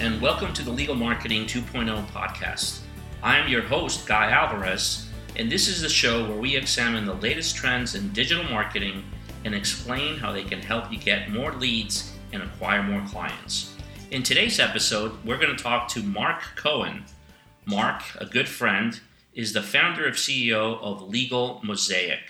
and welcome to the Legal Marketing 2.0 podcast. I am your host, Guy Alvarez, and this is the show where we examine the latest trends in digital marketing and explain how they can help you get more leads and acquire more clients. In today's episode, we're going to talk to Mark Cohen. Mark, a good friend, is the founder and CEO of Legal Mosaic.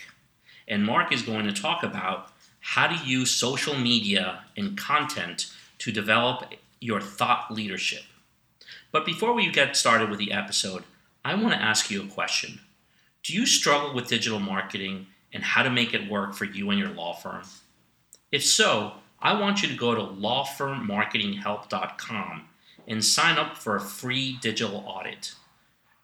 And Mark is going to talk about how to use social media and content to develop your thought leadership. But before we get started with the episode, I want to ask you a question. Do you struggle with digital marketing and how to make it work for you and your law firm? If so, I want you to go to lawfirmmarketinghelp.com and sign up for a free digital audit.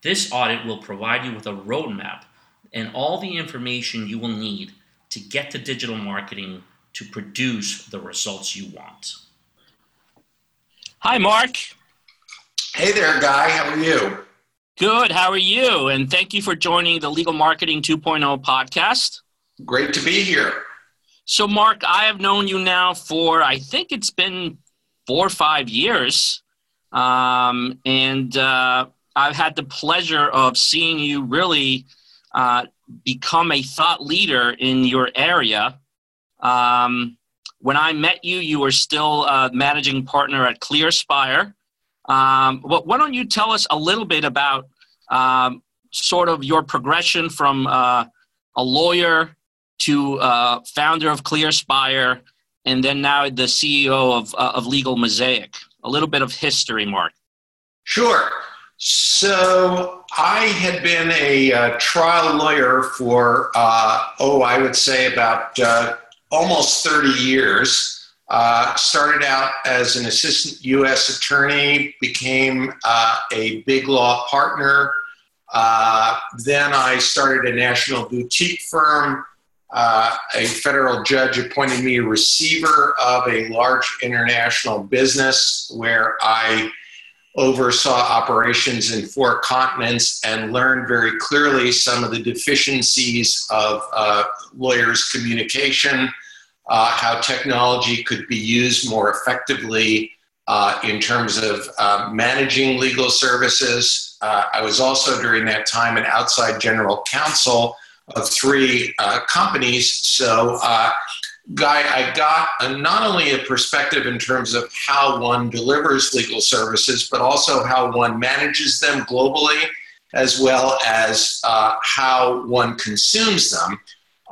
This audit will provide you with a roadmap and all the information you will need to get to digital marketing to produce the results you want. Hi, Mark. Hey there, Guy. How are you? Good. How are you? And thank you for joining the Legal Marketing 2.0 podcast. Great to be here. So, Mark, I have known you now for, I think it's been four or five years. Um, and uh, I've had the pleasure of seeing you really uh, become a thought leader in your area. Um, when I met you, you were still a managing partner at ClearSpire. Um, why don't you tell us a little bit about um, sort of your progression from uh, a lawyer to uh, founder of ClearSpire and then now the CEO of, uh, of Legal Mosaic? A little bit of history, Mark. Sure. So I had been a uh, trial lawyer for, uh, oh, I would say about uh, almost 30 years. Uh, started out as an assistant U.S. attorney, became uh, a big law partner. Uh, then I started a national boutique firm. Uh, a federal judge appointed me a receiver of a large international business where I oversaw operations in four continents and learned very clearly some of the deficiencies of uh, lawyers' communication uh, how technology could be used more effectively uh, in terms of uh, managing legal services. Uh, I was also during that time an outside general counsel of three uh, companies. So, uh, Guy, I got a, not only a perspective in terms of how one delivers legal services, but also how one manages them globally, as well as how one consumes them.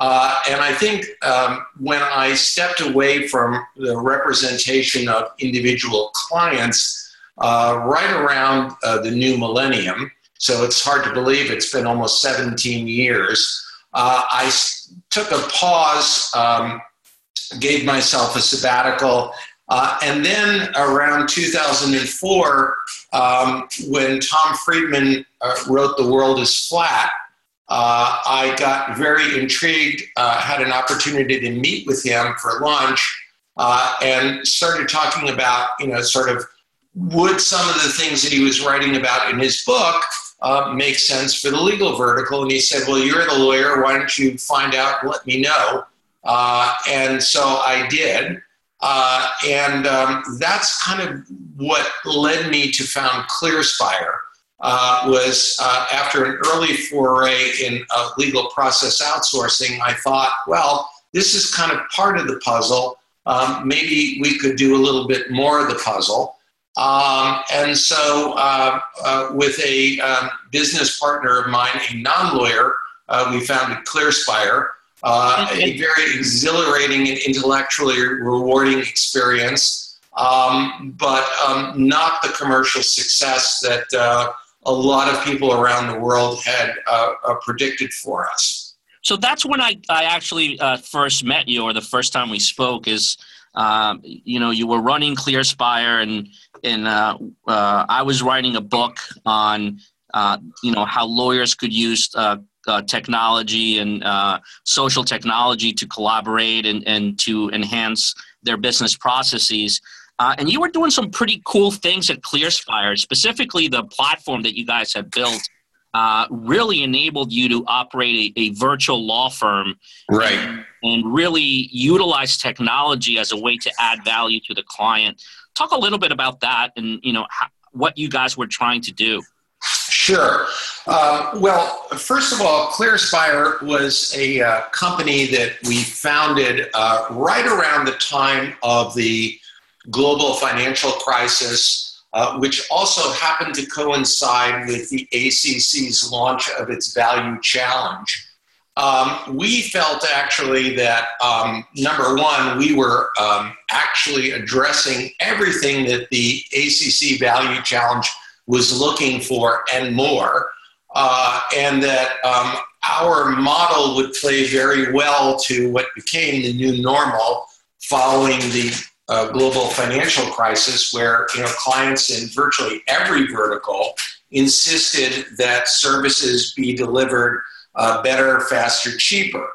Uh, and I think um, when I stepped away from the representation of individual clients uh, right around uh, the new millennium, so it's hard to believe it's been almost 17 years, uh, I took a pause, um, gave myself a sabbatical. Uh, and then around 2004, um, when Tom Friedman uh, wrote The World is Flat, uh, I got very intrigued, uh, had an opportunity to meet with him for lunch, uh, and started talking about, you know, sort of would some of the things that he was writing about in his book uh, make sense for the legal vertical? And he said, Well, you're the lawyer. Why don't you find out and let me know? Uh, and so I did. Uh, and um, that's kind of what led me to found ClearSpire uh, was uh, after an early foray in uh, legal process outsourcing, I thought, well, this is kind of part of the puzzle. Um, maybe we could do a little bit more of the puzzle. Um, and so, uh, uh, with a um, business partner of mine, a non lawyer, uh, we founded ClearSpire, a very exhilarating and intellectually rewarding experience, um, but um, not the commercial success that a lot of people around the world had uh, uh, predicted for us. So that's when I, I actually uh, first met you, or the first time we spoke, is um, you know you were running ClearSpire, and and uh, uh, I was writing a book on uh, you know how lawyers could use technology and social technology to collaborate and, and to enhance their business processes. Uh, and you were doing some pretty cool things at ClearSpire, specifically the platform that you guys have built uh, really enabled you to operate a, a virtual law firm, right? And, and, really utilize technology as a way to add value to the client. Talk a little bit about that, and you know how, what you guys were trying to do. Sure. Uh, well, first of all, ClearSpire was a uh, company that we founded uh, right around the time of the global financial crisis, uh, which also happened to coincide with the ACC's launch of its Value Challenge. Um, we felt actually that um, number one, we were um, actually addressing everything that the ACC Value Challenge was looking for and more, uh, and that um, our model would play very well to what became the new normal following the uh, global financial crisis, where you know clients in virtually every vertical insisted that services be delivered uh, better, faster, cheaper.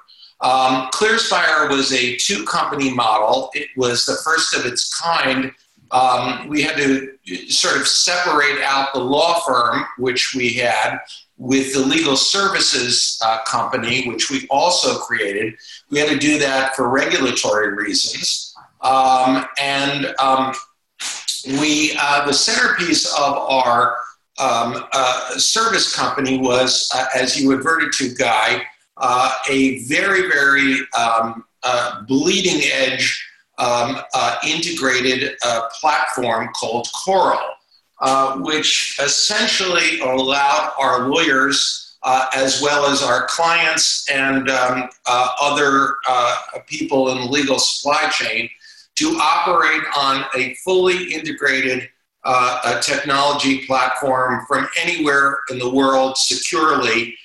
Um, ClearSpire was a two company model. It was the first of its kind um, we had to sort of separate out the law firm, which we had, with the legal services uh, company, which we also created. We had to do that for regulatory reasons. Um, and um, we, uh, the centerpiece of our um, uh, service company was, uh, as you adverted to, Guy, uh, a very, very um, uh, bleeding edge um, uh, integrated platform called Coral, which essentially allowed our lawyers, uh, as well as our clients and um, uh, other uh, people in the legal supply chain, to operate on a fully integrated a technology platform from anywhere in the world securely.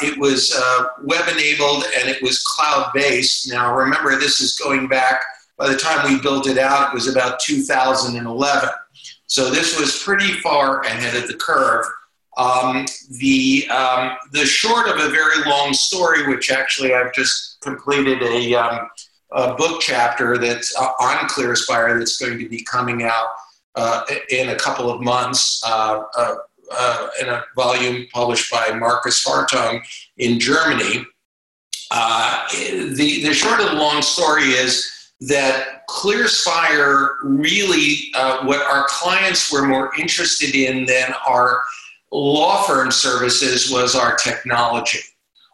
it was web enabled and it was cloud based. Now, remember, this is going back by the time we built it out, it was about 2011. So this was pretty far ahead of the curve. Um, the, um, the short of a very long story, which actually I've just completed a, um, a book chapter that's uh, on ClearSpire that's going to be coming out uh, in a couple of months uh, uh, uh in a volume published by Markus Hartung in Germany. The, the short of the long story is that ClearSpire really, what our clients were more interested in than our law firm services was our technology.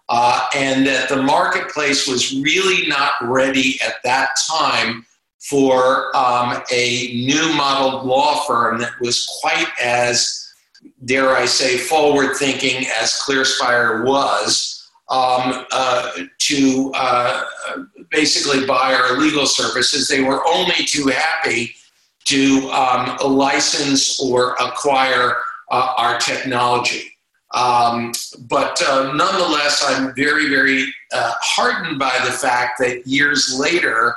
Uh, and that the marketplace was really not ready at that time for um, a new model law firm that was quite as, dare I say, forward thinking as ClearSpire was um, uh, to uh, basically buy our legal services. They were only too happy to um, license or acquire uh, our technology. Um, but uh, nonetheless, I'm very, very uh, heartened by the fact that years later,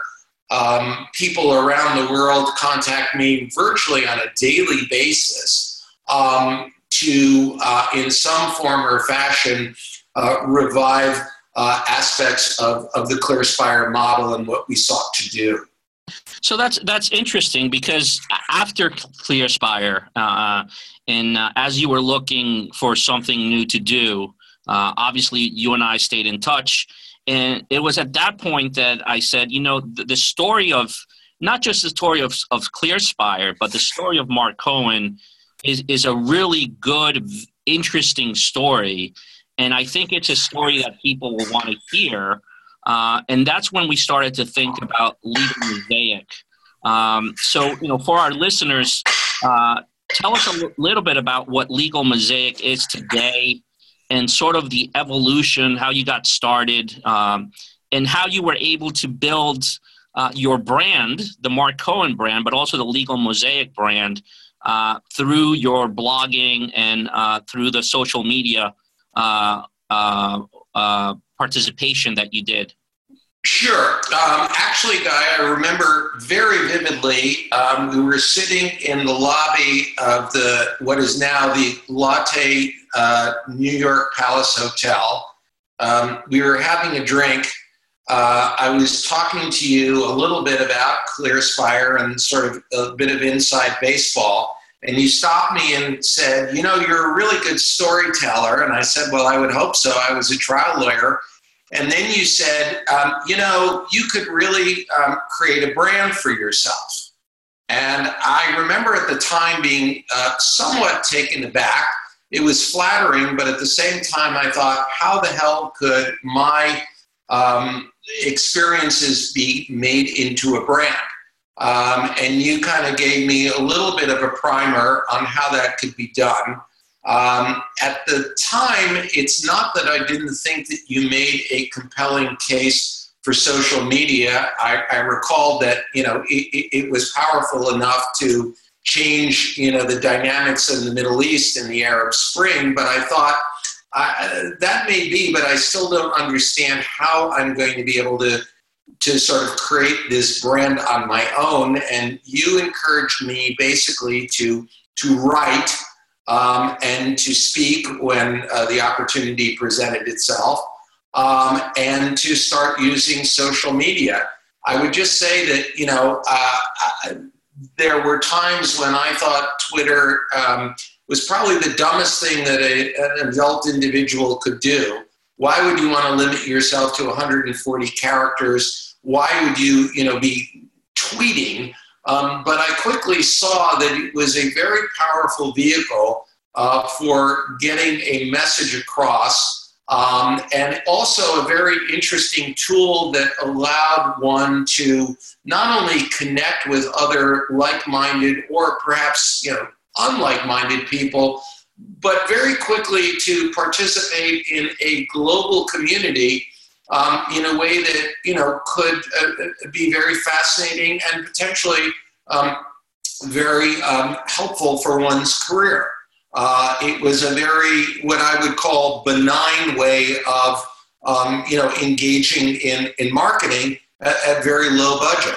um, people around the world contact me virtually on a daily basis um, to, uh, in some form or fashion, uh, revive uh, aspects of, of the ClearSpire model and what we sought to do. So that's that's interesting because after ClearSpire, uh, and uh, as you were looking for something new to do, uh, obviously you and I stayed in touch, and it was at that point that I said, you know, the, the story of not just the story of of ClearSpire, but the story of Mark Cohen is is a really good, interesting story and I think it's a story that people will want to hear. Uh, and that's when we started to think about legal mosaic. Um, so, you know, for our listeners, uh, tell us a little bit about what legal mosaic is today and sort of the evolution, how you got started, um, and how you were able to build uh, your brand, the Mark Cohen brand, but also the legal mosaic brand uh, through your blogging and uh, through the social media uh, uh, uh, participation that you did? Sure. Um, actually, Guy, I remember very vividly. Um, we were sitting in the lobby of the what is now the Lotte uh, New York Palace Hotel. Um, we were having a drink. Uh, I was talking to you a little bit about ClearSpire and sort of a bit of inside baseball and you stopped me and said, You know, you're a really good storyteller. And I said, Well, I would hope so. I was a trial lawyer. And then you said, um, You know, you could really um, create a brand for yourself. And I remember at the time being uh, somewhat taken aback. It was flattering, but at the same time, I thought, How the hell could my um, experiences be made into a brand? Um, and you kind of gave me a little bit of a primer on how that could be done. Um, at the time, it's not that I didn't think that you made a compelling case for social media. I, I recall that you know it, it, was powerful enough to change you know the dynamics in the Middle East in the Arab Spring. But I thought uh, that may be, but I still don't understand how I'm going to be able to to sort of create this brand on my own. And you encouraged me basically to to write um, and to speak when uh, the opportunity presented itself, um, and to start using social media. I would just say that you know uh, I, there were times when I thought Twitter um, was probably the dumbest thing that a, an adult individual could do. Why would you want to limit yourself to 140 characters? why would you, you know, be tweeting? Um, but I quickly saw that it was a very powerful vehicle uh, for getting a message across, um, and also a very interesting tool that allowed one to not only connect with other like-minded or perhaps you know unlike-minded people, but very quickly to participate in a global community um, in a way that you know could uh, uh, be very fascinating and potentially um, very um, helpful for one's career. Uh, it was a very what I would call benign way of um, you know engaging in in marketing at, at very low budget.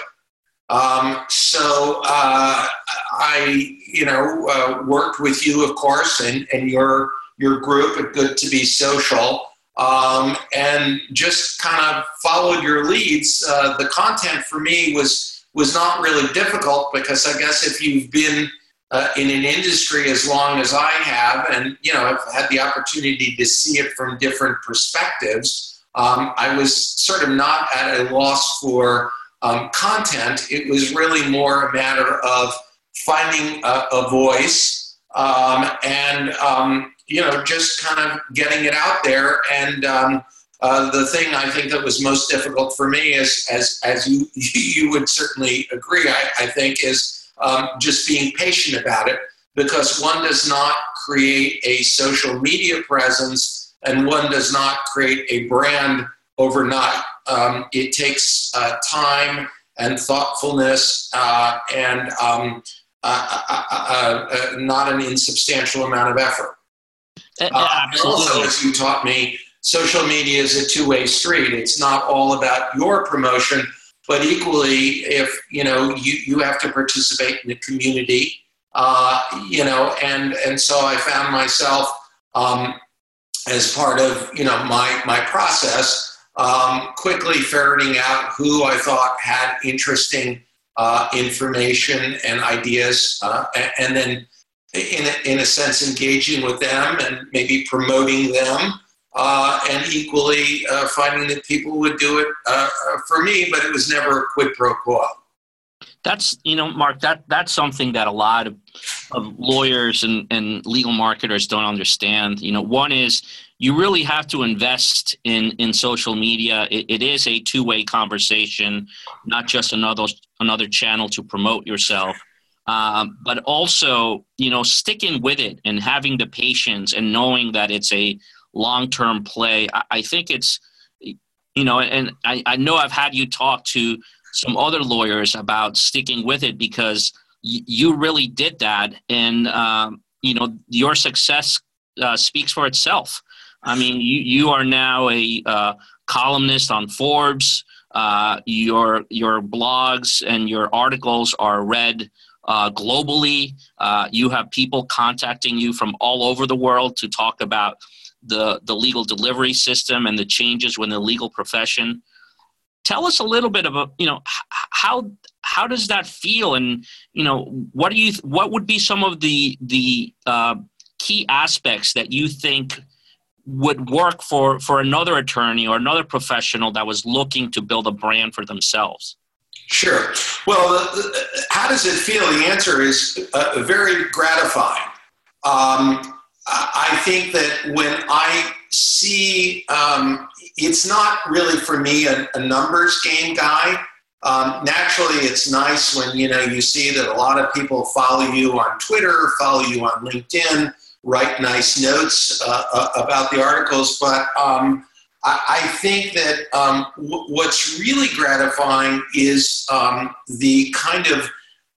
Um, so uh, I you know uh, worked with you, of course, and and your your group at Good to Be Social um, and just kind of followed your leads. Uh, the content for me was was not really difficult because I guess if you've been uh, in an industry as long as I have, and you know, I've had the opportunity to see it from different perspectives, um, I was sort of not at a loss for um, content. It was really more a matter of finding a, a voice um, and um, you know, just kind of getting it out there. And um, uh, the thing I think that was most difficult for me is, as as you you would certainly agree, I, I think, is um, just being patient about it because one does not create a social media presence and one does not create a brand overnight. Um, it takes uh, time and thoughtfulness uh, and um, uh, uh, uh, not an insubstantial amount of effort. Uh, also, as you taught me, social media is a two-way street. It's not all about your promotion, but equally, if you know you you have to participate in the community, uh, you know, and and so I found myself um, as part of you know my my process, um, quickly ferreting out who I thought had interesting uh, information and ideas, uh, and, and then in a, in a sense, engaging with them and maybe promoting them, uh, and equally uh, finding that people would do it uh, for me, but it was never a quid pro quo. That's you know, Mark. That that's something that a lot of, of lawyers and, and legal marketers don't understand. You know, one is you really have to invest in in social media. it, it is a two way conversation, not just another another channel to promote yourself um, but also you know sticking with it and having the patience and knowing that it's a long-term play I, I think it's you know and I, I know i've had you talk to some other lawyers about sticking with it because y- you really did that. And um, you know your success uh, speaks for itself. I mean you, you are now a uh, columnist on forbes. Uh, your your blogs and your articles are read uh, globally. Uh, you have people contacting you from all over the world to talk about the, the legal delivery system and the changes within the legal profession. Tell us a little bit about, you know, how, how does that feel? And you know, what do you what would be some of the the uh, key aspects that you think would work for for another attorney or another professional that was looking to build a brand for themselves? Sure. Well, how does it feel? The answer is uh, very gratifying. Um, I think that when I see, um, it's not really for me a, a numbers game guy. Um, naturally, it's nice when you know you see that a lot of people follow you on Twitter, follow you on LinkedIn, write nice notes uh, uh, about the articles. But um, I, think that um, w- what's really gratifying is um, the kind of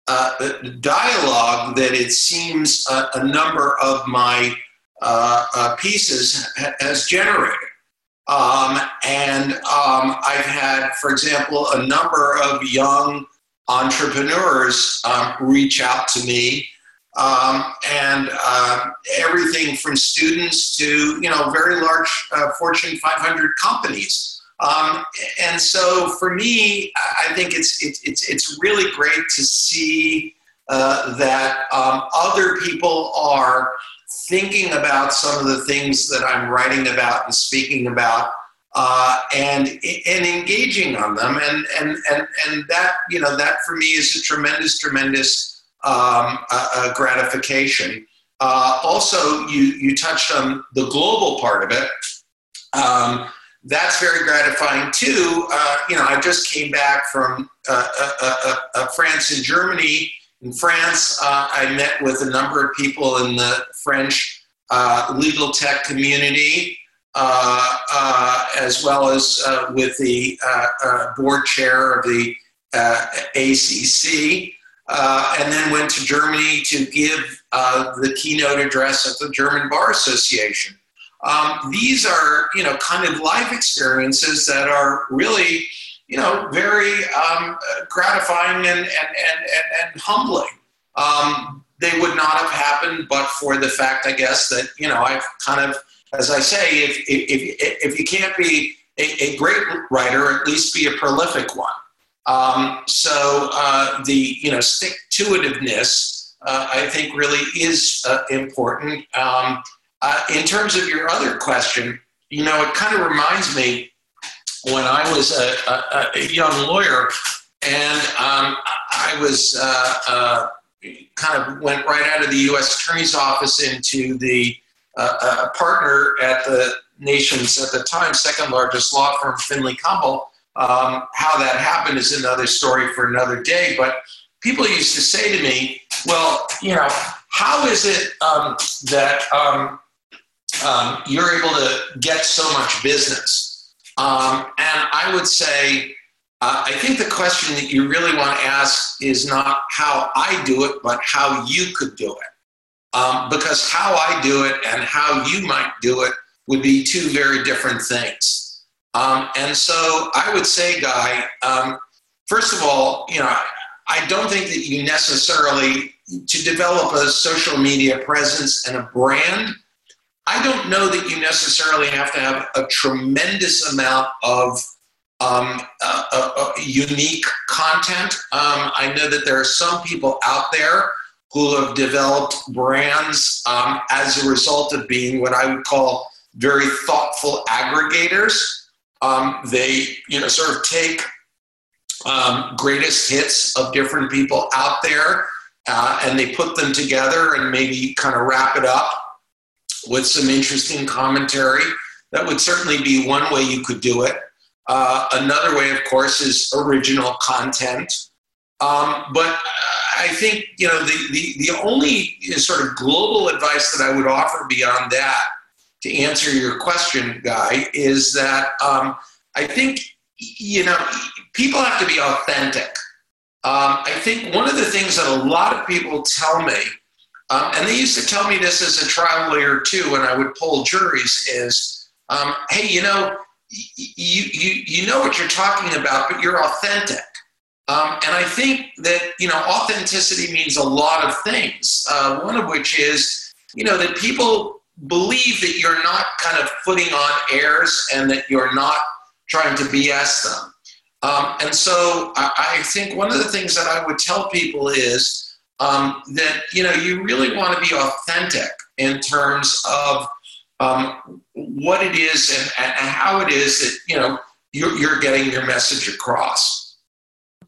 uh, dialogue that it seems a, a number of my uh, uh, pieces ha- has generated. Um, and um, I've had, for example, a number of young entrepreneurs um, reach out to me um, and uh, everything from students to you know very large uh, Fortune 500 companies. Um, and so for me, I think it's it's it's, it's really great to see uh, that um, other people are thinking about some of the things that I'm writing about and speaking about. Uh, and and engaging on them and and and and that you know that for me is a tremendous tremendous um, a, gratification. Uh, also, you, you touched on the global part of it. Um, that's very gratifying too. Uh, you know, I just came back from uh, uh, uh France and Germany. In France, uh, I met with a number of people in the French legal tech community, as well as with the board chair of the ACC uh, and then went to Germany to give uh, the keynote address at the German Bar Association. Um, these are, you know, kind of life experiences that are really, you know, very um, gratifying and, and, and, and, humbling. Um, they would not have happened but for the fact, I guess, that, you know, I've kind of, as I say, if, if, if you can't be a, a great writer, at least be a prolific one. Um, so uh, the you know stick to itiveness, uh, I think, really is uh, important. Um, uh, in terms of your other question, you know, it kind of reminds me when I was a, a, a young lawyer and um, I was uh, uh, kind of went right out of the U.S. Attorney's Office into the partner at the nation's at the time second largest law firm, Finley Kumble um, how that happened is another story for another day. But people used to say to me, well, you know, how is it um, that um, um you're able to get so much business? Um, and I would say, uh, I think the question that you really want to ask is not how I do it, but how you could do it. Um, because how I do it and how you might do it would be two very different things. Um, and so I would say, Guy, um, first of all, you know, I don't think that you necessarily, to develop a social media presence and a brand, I don't know that you necessarily have to have a tremendous amount of um, uh, uh, uh, unique content. Um, I know that there are some people out there who have developed brands um, as a result of being what I would call very thoughtful aggregators. Um, they, you know, sort of take um, greatest hits of different people out there uh, and they put them together and maybe kind of wrap it up with some interesting commentary. That would certainly be one way you could do it. Uh, another way, of course, is original content. Um, but I think you know the, the, the only sort of global advice that I would offer beyond that to answer your question, Guy, is that um, I think, you know, people have to be authentic. Um, I think one of the things that a lot of people tell me, um, and they used to tell me this as a trial lawyer too, when I would poll juries, is, um, hey, you know, you, you, you know what you're talking about, but you're authentic. Um, and I think that, you know, authenticity means a lot of things, uh, one of which is, you know, that people believe that you're not kind of putting on airs and that you're not trying to BS them. Um, and so I, I, think one of the things that I would tell people is um, that you know you really want to be authentic in terms of um, what it is and, and, how it is that you know you're, you're getting your message across.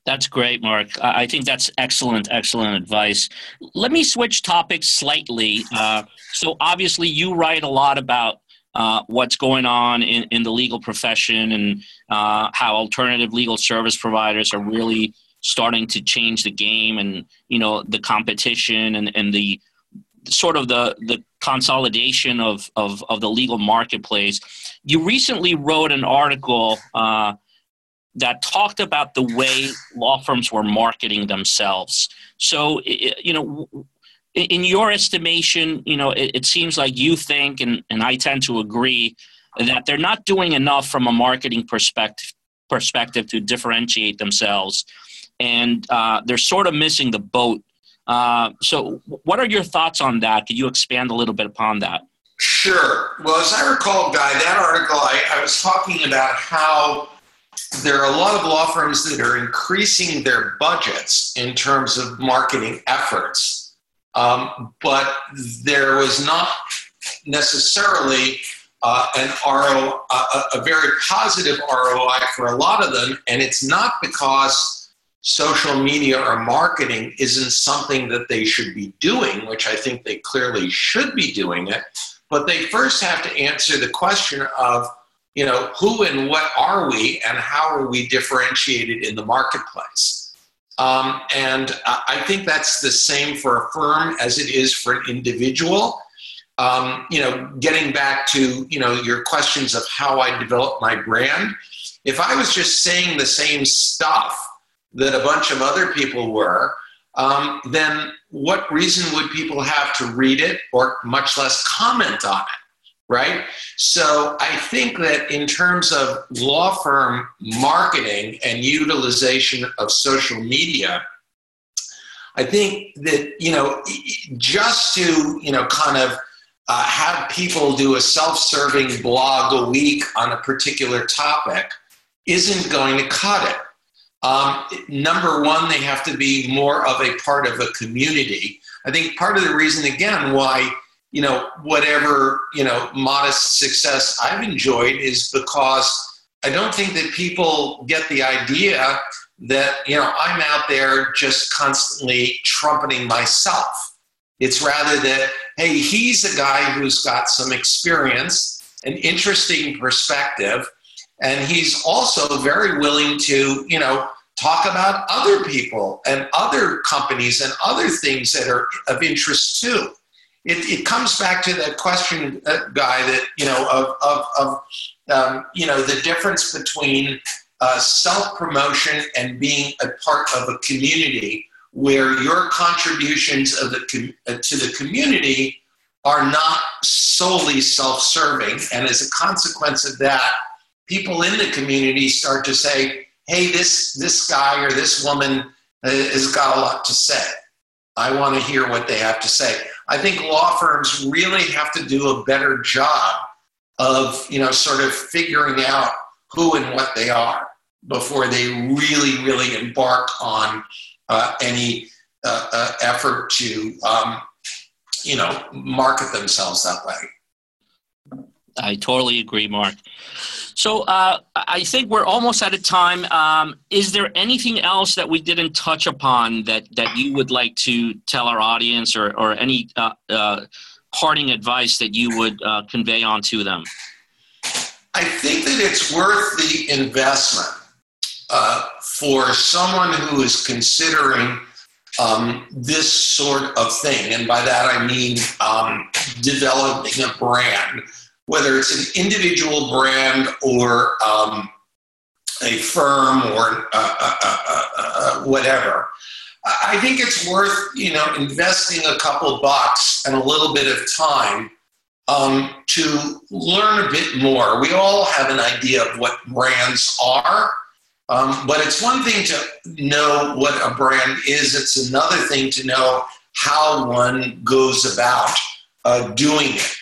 That's great, Mark. I think that's excellent, excellent advice. Let me switch topics slightly. Uh, so, obviously, you write a lot about uh, what's going on in, in the legal profession and uh, how alternative legal service providers are really starting to change the game and you know the competition and, and the sort of the the consolidation of, of, of the legal marketplace. You recently wrote an article uh, that talked about the way law firms were marketing themselves. So, you know, in your estimation, you know, it, it seems like you think, and, and I tend to agree, that they're not doing enough from a marketing perspective perspective to differentiate themselves, and uh, they're sort of missing the boat. Uh, so, what are your thoughts on that? Could you expand a little bit upon that? Sure. Well, as I recall, Guy, that article I, I was talking about how there are a lot of law firms that are increasing their budgets in terms of marketing efforts um, but there was not necessarily uh, an RO, a, a very positive ROI for a lot of them, and it's not because social media or marketing isn't something that they should be doing, which I think they clearly should be doing it. But they first have to answer the question of, you know, who and what are we and how are we differentiated in the marketplace? Um, and I think that's the same for a firm as it is for an individual. Um, you know, getting back to you know your questions of how I develop my brand. If I was just saying the same stuff that a bunch of other people were, um, then what reason would people have to read it or much less comment on it? Right? So I think that in terms of law firm marketing and utilization of social media, I think that, you know, just to, you know, kind of uh, have people do a self serving blog a week on a particular topic isn't going to cut it. Um, number one, they have to be more of a part of a community. I think part of the reason, again, why you know, whatever, you know, modest success I've enjoyed is because I don't think that people get the idea that, you know, I'm out there just constantly trumpeting myself. It's rather that, hey, he's a guy who's got some experience, an interesting perspective, and he's also very willing to, you know, talk about other people and other companies and other things that are of interest too it, it comes back to that question, uh, guy, that you know of of, of um, you know the difference between uh, self promotion and being a part of a community where your contributions of the com- uh, to the community are not solely self serving, and as a consequence of that, people in the community start to say, "Hey, this this guy or this woman uh, has got a lot to say." I want to hear what they have to say. I think law firms really have to do a better job of, you know, sort of figuring out who and what they are before they really, really embark on uh, any uh, uh, effort to, um, you know, market themselves that way. I totally agree, Mark. So uh, I think we're almost out of time. Um, is there anything else that we didn't touch upon that, that you would like to tell our audience or, or any uh, uh, parting advice that you would uh, convey on to them? I think that it's worth the investment uh, for someone who is considering um, this sort of thing. And by that I mean um, developing a brand whether it's an individual brand or um, a firm or uh, uh, uh, uh, whatever. I think it's worth you know investing a couple bucks and a little bit of time um, to learn a bit more. We all have an idea of what brands are, um, but it's one thing to know what a brand is. It's another thing to know how one goes about uh, doing it.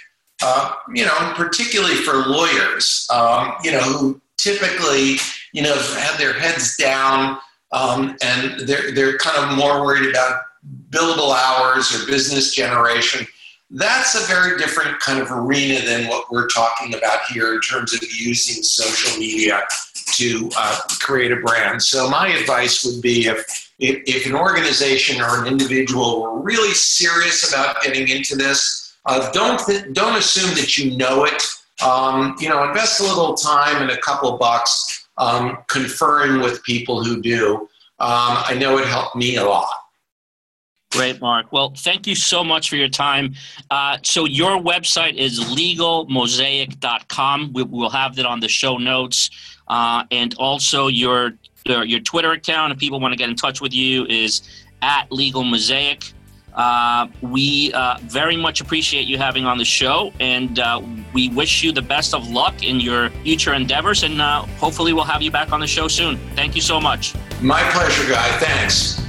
Uh, you know, particularly for lawyers, um, you know, who typically you know, have their heads down um, and they're, they're kind of more worried about billable hours or business generation. That's a very different kind of arena than what we're talking about here in terms of using social media to uh, create a brand. So my advice would be if, if, if an organization or an individual were really serious about getting into this, uh, don't th- don't assume that you know it. Um, you know, invest a little time and a couple bucks um, conferring with people who do. Um, I know it helped me a lot. Great, Mark. Well, thank you so much for your time. Uh, so, your website is legalmosaic.com. We, will have that on the show notes. Uh, and also, your, your Twitter account, if people want to get in touch with you, is at Legal Mosaic. Uh, we uh, very much appreciate you having on the show, and uh, we wish you the best of luck in your future endeavors. And uh, hopefully, we'll have you back on the show soon. Thank you so much. My pleasure, Guy. Thanks.